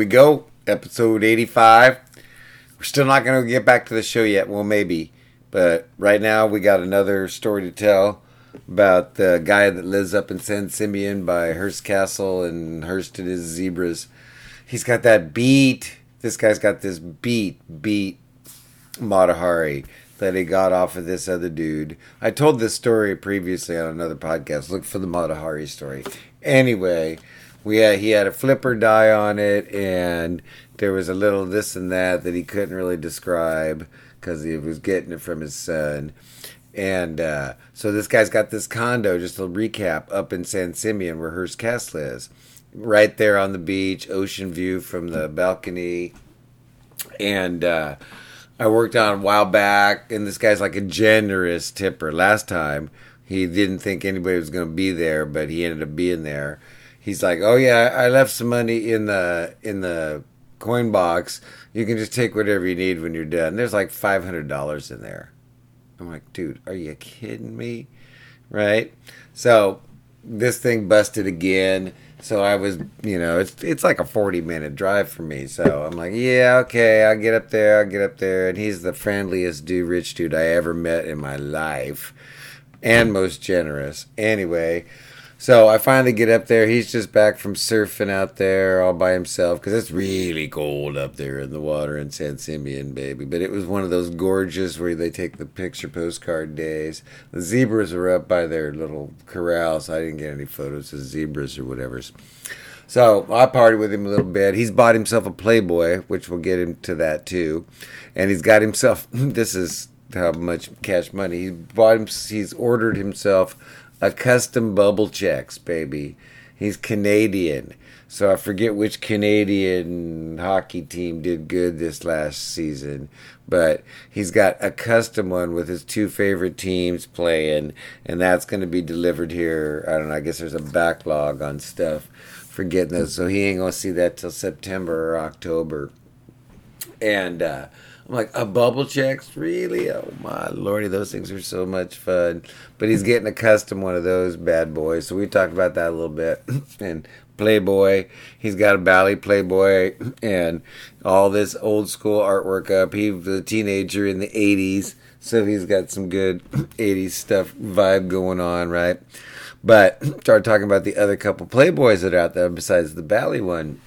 we go, episode 85. We're still not going to get back to the show yet. Well, maybe. But right now, we got another story to tell about the guy that lives up in San Simeon by Hearst Castle and Hearst and his zebras. He's got that beat. This guy's got this beat, beat Mata Hari that he got off of this other dude. I told this story previously on another podcast. Look for the Mata Hari story. Anyway, we had, he had a flipper die on it, and there was a little this and that that he couldn't really describe because he was getting it from his son. And uh, so this guy's got this condo, just a recap, up in San Simeon where Hearst Castle is. Right there on the beach, ocean view from the balcony. And uh, I worked on a while back, and this guy's like a generous tipper. Last time, he didn't think anybody was going to be there, but he ended up being there he's like, "Oh yeah, I left some money in the in the coin box. You can just take whatever you need when you're done." There's like five hundred dollars in there. I'm like, dude, are you kidding me? Right? So this thing busted again. So I was, you know, it's it's like a 40 minute drive for me. So I'm like, yeah, okay, I'll get up there, I'll get up there. And he's the friendliest dude, rich dude I ever met in my life and most generous. Anyway, so I finally get up there. He's just back from surfing out there all by himself because it's really cold up there in the water in San Simeon, baby. But it was one of those gorgeous where they take the picture postcard days. The zebras were up by their little corral, so I didn't get any photos of zebras or whatever's. So I partied with him a little bit. He's bought himself a Playboy, which we'll get into that too. And he's got himself. This is how much cash money he bought him. He's ordered himself a custom bubble Chexx, baby. He's Canadian. So I forget which Canadian hockey team did good this last season, but he's got a custom one with his two favorite teams playing, and that's going to be delivered here. I don't know. I guess there's a backlog on stuff for getting those, so he ain't going to see that till September or October. And uh, like, a bubble Chexx? Really? Oh my lordy, those things are so much fun. But he's getting a custom one of those bad boys. So we talked about that a little bit. and Playboy, he's got a Bally Playboy and all this old school artwork up. He was a teenager in the 80s. So he's got some good 80s stuff vibe going on, right? But started talking about the other couple Playboys that are out there besides the Bally one.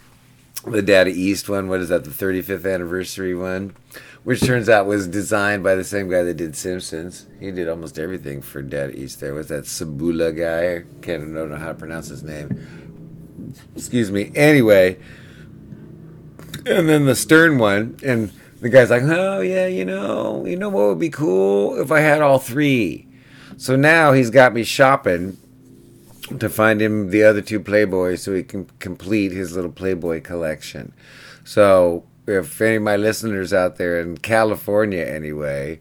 The Data East one, what is that, the 35th anniversary one? which turns out was designed by the same guy that did Simpsons. He did almost everything for Data East. There was that Cebula guy. I can't don't know how to pronounce his name. Excuse me. Anyway, and then the Stern one, and the guy's like, "Oh yeah, you know, you know what would be cool if I had all three. So now he's got me shopping to find him the other two Playboys so he can complete his little Playboy collection. So if any of my listeners out there in California anyway,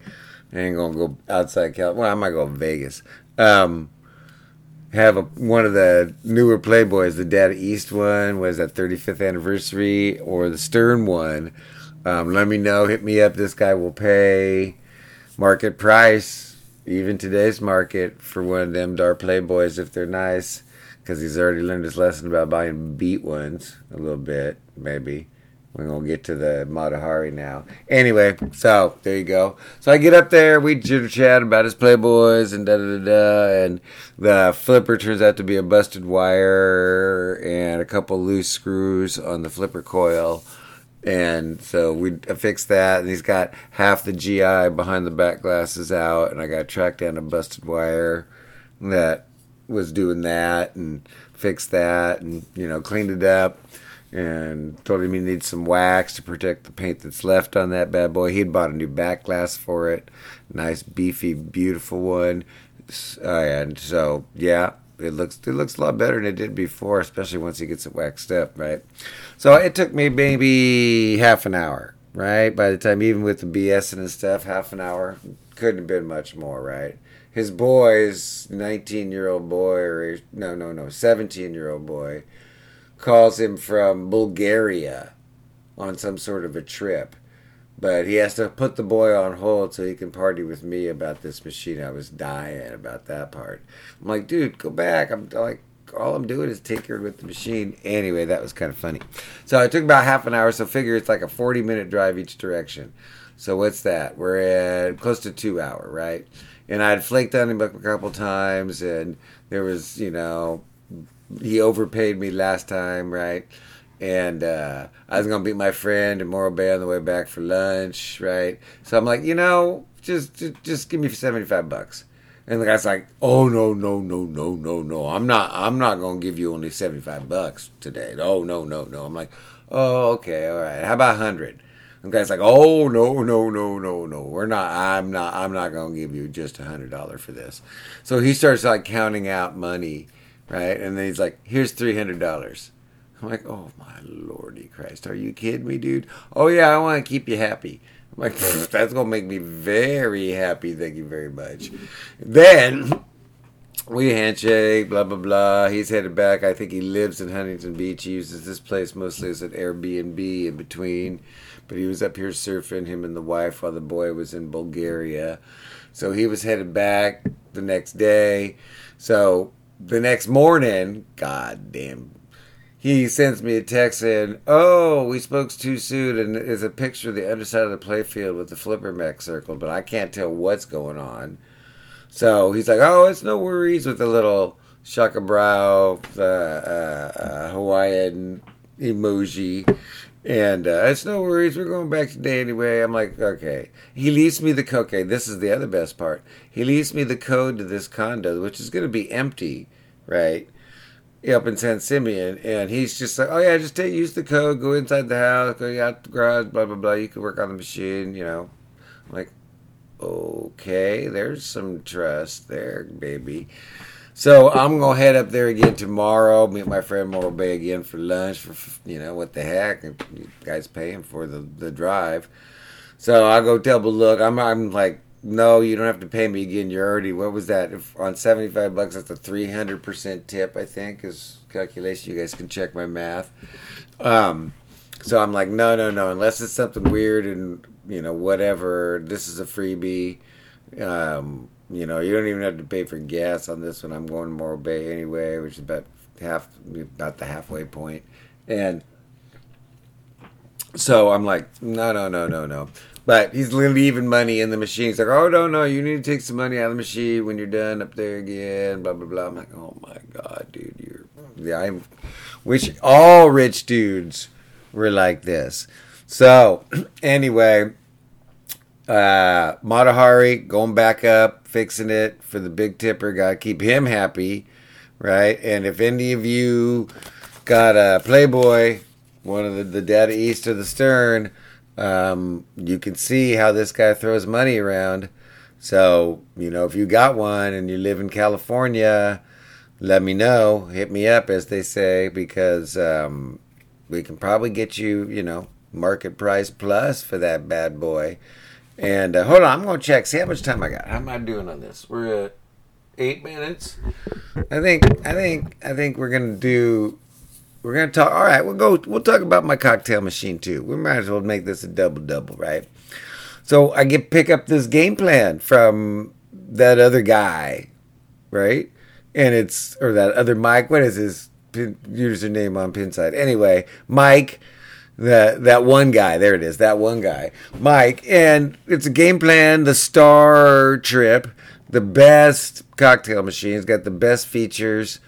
I ain't gonna go outside Cal. Well, I might go to Vegas. Um, have a, one of the newer Playboys, the Data East one, was that 35th anniversary, or the Stern one. Um, let me know. Hit me up. This guy will pay market price, even today's market, for one of them dar Playboys if they're nice, because he's already learned his lesson about buying beat ones a little bit, maybe. We're gonna get to the Mata Hari now. Anyway, so there you go. So I get up there, we chitter chat about his Playboys and da da da da, and the flipper turns out to be a busted wire and a couple loose screws on the flipper coil. And so we fixed that, and he's got half the GI behind the back glasses out, and I got tracked down a busted wire that was doing that, and fixed that, and you know cleaned it up and told him he needs some wax to protect the paint that's left on that bad boy. He'd bought a new back glass for it, nice beefy, beautiful one. Uh, and so yeah, it looks it looks a lot better than it did before, especially once he gets it waxed up, right? So it took me maybe half an hour, right? By the time even with the BS and stuff, half an hour couldn't have been much more, right? His boy's 19 year old boy, or no, no, no, 17 year old boy calls him from Bulgaria on some sort of a trip. But he has to put the boy on hold so he can party with me about this machine. I was dying about that part. I'm like, dude, go back. I'm like, all I'm doing is tinkering with the machine. Anyway, that was kind of funny. So it took about half an hour. So figure it's like a 40 minute drive each direction. So what's that? We're at close to two hour, right? And I'd flaked on him a couple times, and there was, you know, he overpaid me last time, right? And uh, I was gonna meet my friend in Morro Bay on the way back for lunch, right? So I'm like, you know, just just, just give me seventy five bucks. And the guy's like, "Oh no, no, no, no, no, no! I'm not, I'm not gonna give you only seventy five bucks today. Oh no, no, no!" I'm like, "Oh, okay, all right. How about hundred? The guy's like, "Oh no, no, no, no, no! We're not. I'm not. I'm not gonna give you just a hundred dollar for this." So he starts like counting out money, right? And then he's like, "Here's three hundred dollars." I'm like, "Oh my lordy Christ! Are you kidding me, dude? Oh yeah, I want to keep you happy." I'm like, "That's gonna make me very happy. Thank you very much." Then we handshake, blah blah blah. He's headed back. I think he lives in Huntington Beach. He uses this place mostly as an Airbnb in between. But he was up here surfing, him and the wife, while the boy was in Bulgaria. So he was headed back the next day. So the next morning, god damn, he sends me a text saying, "Oh, we spoke too soon," and is a picture of the underside of the playfield with the flipper mech circled, but I can't tell what's going on. So he's like, "Oh, it's no worries," with a little shaka brow, the uh, uh, Hawaiian emoji, and uh, it's no worries. We're going back today anyway. I'm like, okay. He leaves me the code. Okay, this is the other best part. He leaves me the code to this condo, which is going to be empty, right? Up in San Simeon, and he's just like, oh yeah, just take use the code, go inside the house, go out the garage, blah blah blah. You can work on the machine, you know. I'm like, okay, there's some trust there, baby. So I'm gonna head up there again tomorrow. Meet my friend Morro Bay again for lunch. For you know what the heck, you guys paying for the the drive. So I'll go double look. I'm I'm like, no, you don't have to pay me again. You're already what was that? If on seventy five bucks, that's a three hundred percent tip. I think is calculation. You guys can check my math. Um, so I'm like, no, no, no. Unless it's something weird and you know whatever. This is a freebie. Um, you know, you don't even have to pay for gas on this one. I'm going to Morro Bay anyway, which is about half, about the halfway point. And so I'm like, no, no, no, no, no. But he's leaving money in the machine. He's like, oh, no, no, you need to take some money out of the machine when you're done up there again, blah, blah, blah. I'm like, oh my God, dude, you're, yeah, I'm, which all rich dudes were like this. So, anyway, uh, Mata Hari going back up, fixing it for the big tipper. Got to keep him happy, right? And if any of you got a Playboy, one of the, the east of the stern, um, you can see how this guy throws money around. So, you know, if you got one and you live in California, let me know. Hit me up, as they say, because um, we can probably get you, you know, market price plus for that bad boy. And uh, hold on, I'm going to check. See how much time I got. How am I doing on this? We're at eight minutes. I think. I think. I think we're going to do. We're to talk. All right, we'll go. We'll talk about my cocktail machine too. We might as well make this a double double, right? So I get pick up this game plan from that other guy, right? And it's or that other Mike. What is his pin, username on Pinside? Anyway, Mike that that one guy there it is that one guy mike and it's a game plan the star trip the best cocktail machine it's got the best features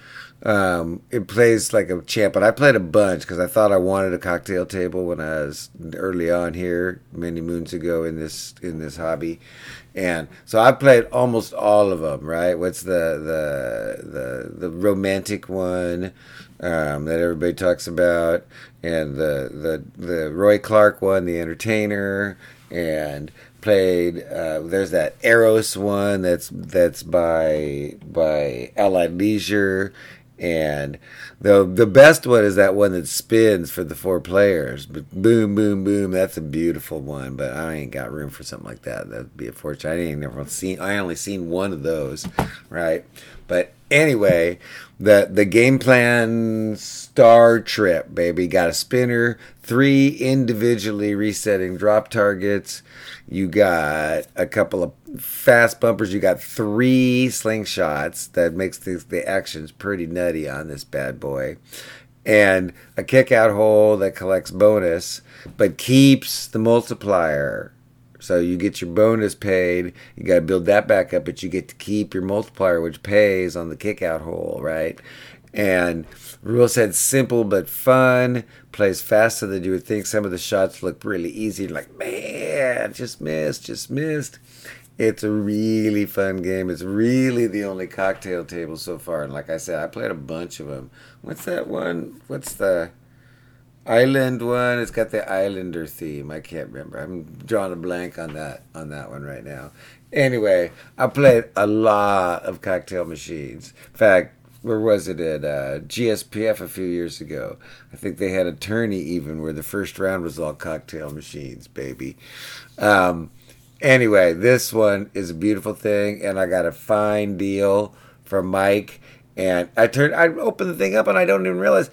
um, it plays like a champ but i played a bunch because i thought i wanted a cocktail table when i was early on here many moons ago in this in this hobby and so I played almost all of them. Right? What's the the the the romantic one um, that everybody talks about, and the the the Roy Clark one, the Entertainer, and played. Uh, there's that Eros one that's that's by by Allied Leisure, and the the best one is that one that spins for the four players. Boom, boom, boom. That's a beautiful one. But I ain't got room for something like that. That'd be a fortune. I ain't never seen. I only seen one of those, right? But anyway, the the game plan star trip, baby. Got a spinner, three individually resetting drop targets. You got a couple of fast bumpers. You got three slingshots that makes the, the actions pretty nutty on this bad boy. And a kick out hole that collects bonus, but keeps the multiplier. So you get your bonus paid. You got to build that back up, but you get to keep your multiplier, which pays on the kick out hole, right? And rule said simple but fun. Plays faster than you would think. Some of the shots look really easy. Like, man, just missed, just missed. It's a really fun game. It's really the only cocktail table so far. And like I said, I played a bunch of them. What's that one? What's the island one? It's got the Islander theme. I can't remember. I'm drawing a blank on that on that one right now. Anyway, I played a lot of cocktail machines. In fact, where was it at uh, GSPF a few years ago? I think they had a tourney even where the first round was all cocktail machines, baby. Um, anyway, this one is a beautiful thing, and I got a fine deal from Mike. And I turned, I opened the thing up, and I don't even realize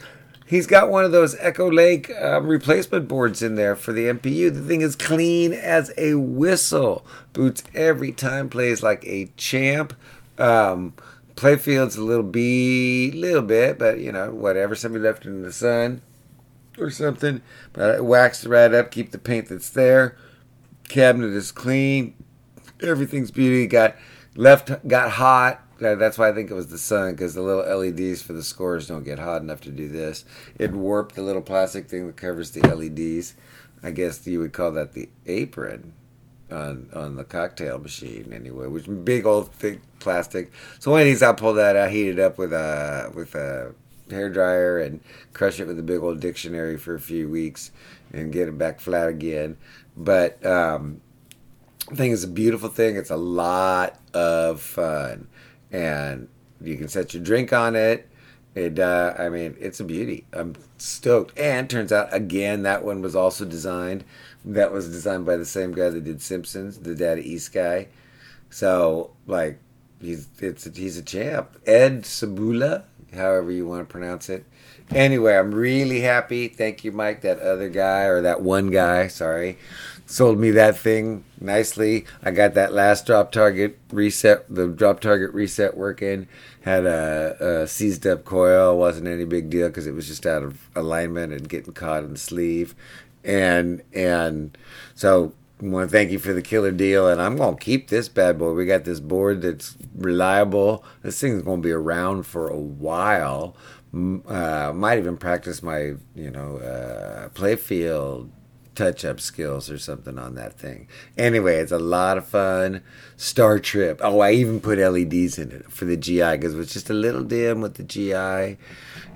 he's got one of those Echo Lake um, replacement boards in there for the MPU. The thing is clean as a whistle. Boots every time, plays like a champ. Um, Playfield's a little beat, little bit, but you know, whatever. Somebody left it in the sun or something. But waxed it right up, keep the paint that's there. Cabinet is clean. Everything's beauty. Got left, got hot. That's why I think it was the sun, because the little LEDs for the scores don't get hot enough to do this. It warped the little plastic thing that covers the LEDs. I guess you would call that the apron on on the cocktail machine anyway, which big old thick plastic. So one of these, I pulled that out, heat it up with a with a hair dryer, and crush it with a big old dictionary for a few weeks, and get it back flat again. But um, I think it's a beautiful thing. It's a lot of fun, and you can set your drink on it. It, uh, I mean, it's a beauty. I'm stoked. And turns out, again, that one was also designed that was designed by the same guy that did Simpsons, the Data East guy. So like he's it's he's a champ. Ed Cebula, however you want to pronounce it. Anyway, I'm really happy. Thank you, Mike. That other guy or that one guy, sorry, sold me that thing nicely. I got that last drop target reset, the drop target reset working. Had a, a seized up coil. wasn't any big deal because it was just out of alignment and getting caught in the sleeve and and so want to thank you for the killer deal, and I'm to keep this bad boy. We got this board that's reliable. This thing's to be around for a while. Uh, might even practice my, you know, uh, playfield touch up skills or something on that thing. Anyway, it's a lot of fun. Star Trip. Oh, I even put LEDs in it for the GI because it was just a little dim with the GI.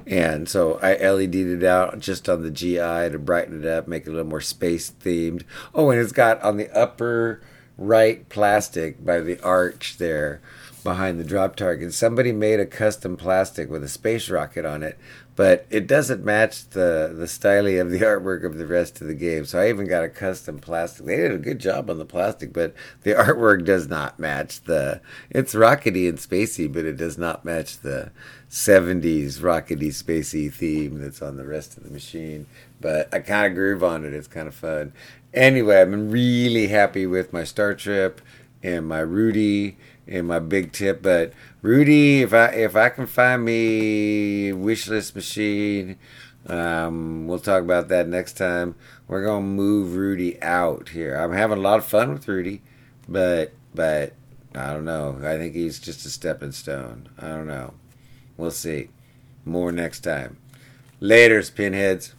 And so I LED'd it out just on the GI to brighten it up, make it a little more space themed. Oh, and it's got on the upper right plastic by the arch there behind the drop target. Somebody made a custom plastic with a space rocket on it, but it doesn't match the the styling of the artwork of the rest of the game. So I even got a custom plastic. They did a good job on the plastic, but the artwork does not match the. It's rockety and spacey, but it does not match the 70s rockety spacey theme that's on the rest of the machine. But I kind of groove on it. It's kind of fun. Anyway, I've been really happy with my Star Trip and my Rudy and my big tip. But Rudy, if I if I can find me wish list machine, um, we'll talk about that next time. We're gonna move Rudy out here. I'm having a lot of fun with Rudy, but but I don't know. I think he's just a stepping stone. I don't know. We'll see. More next time. Laters, pinheads.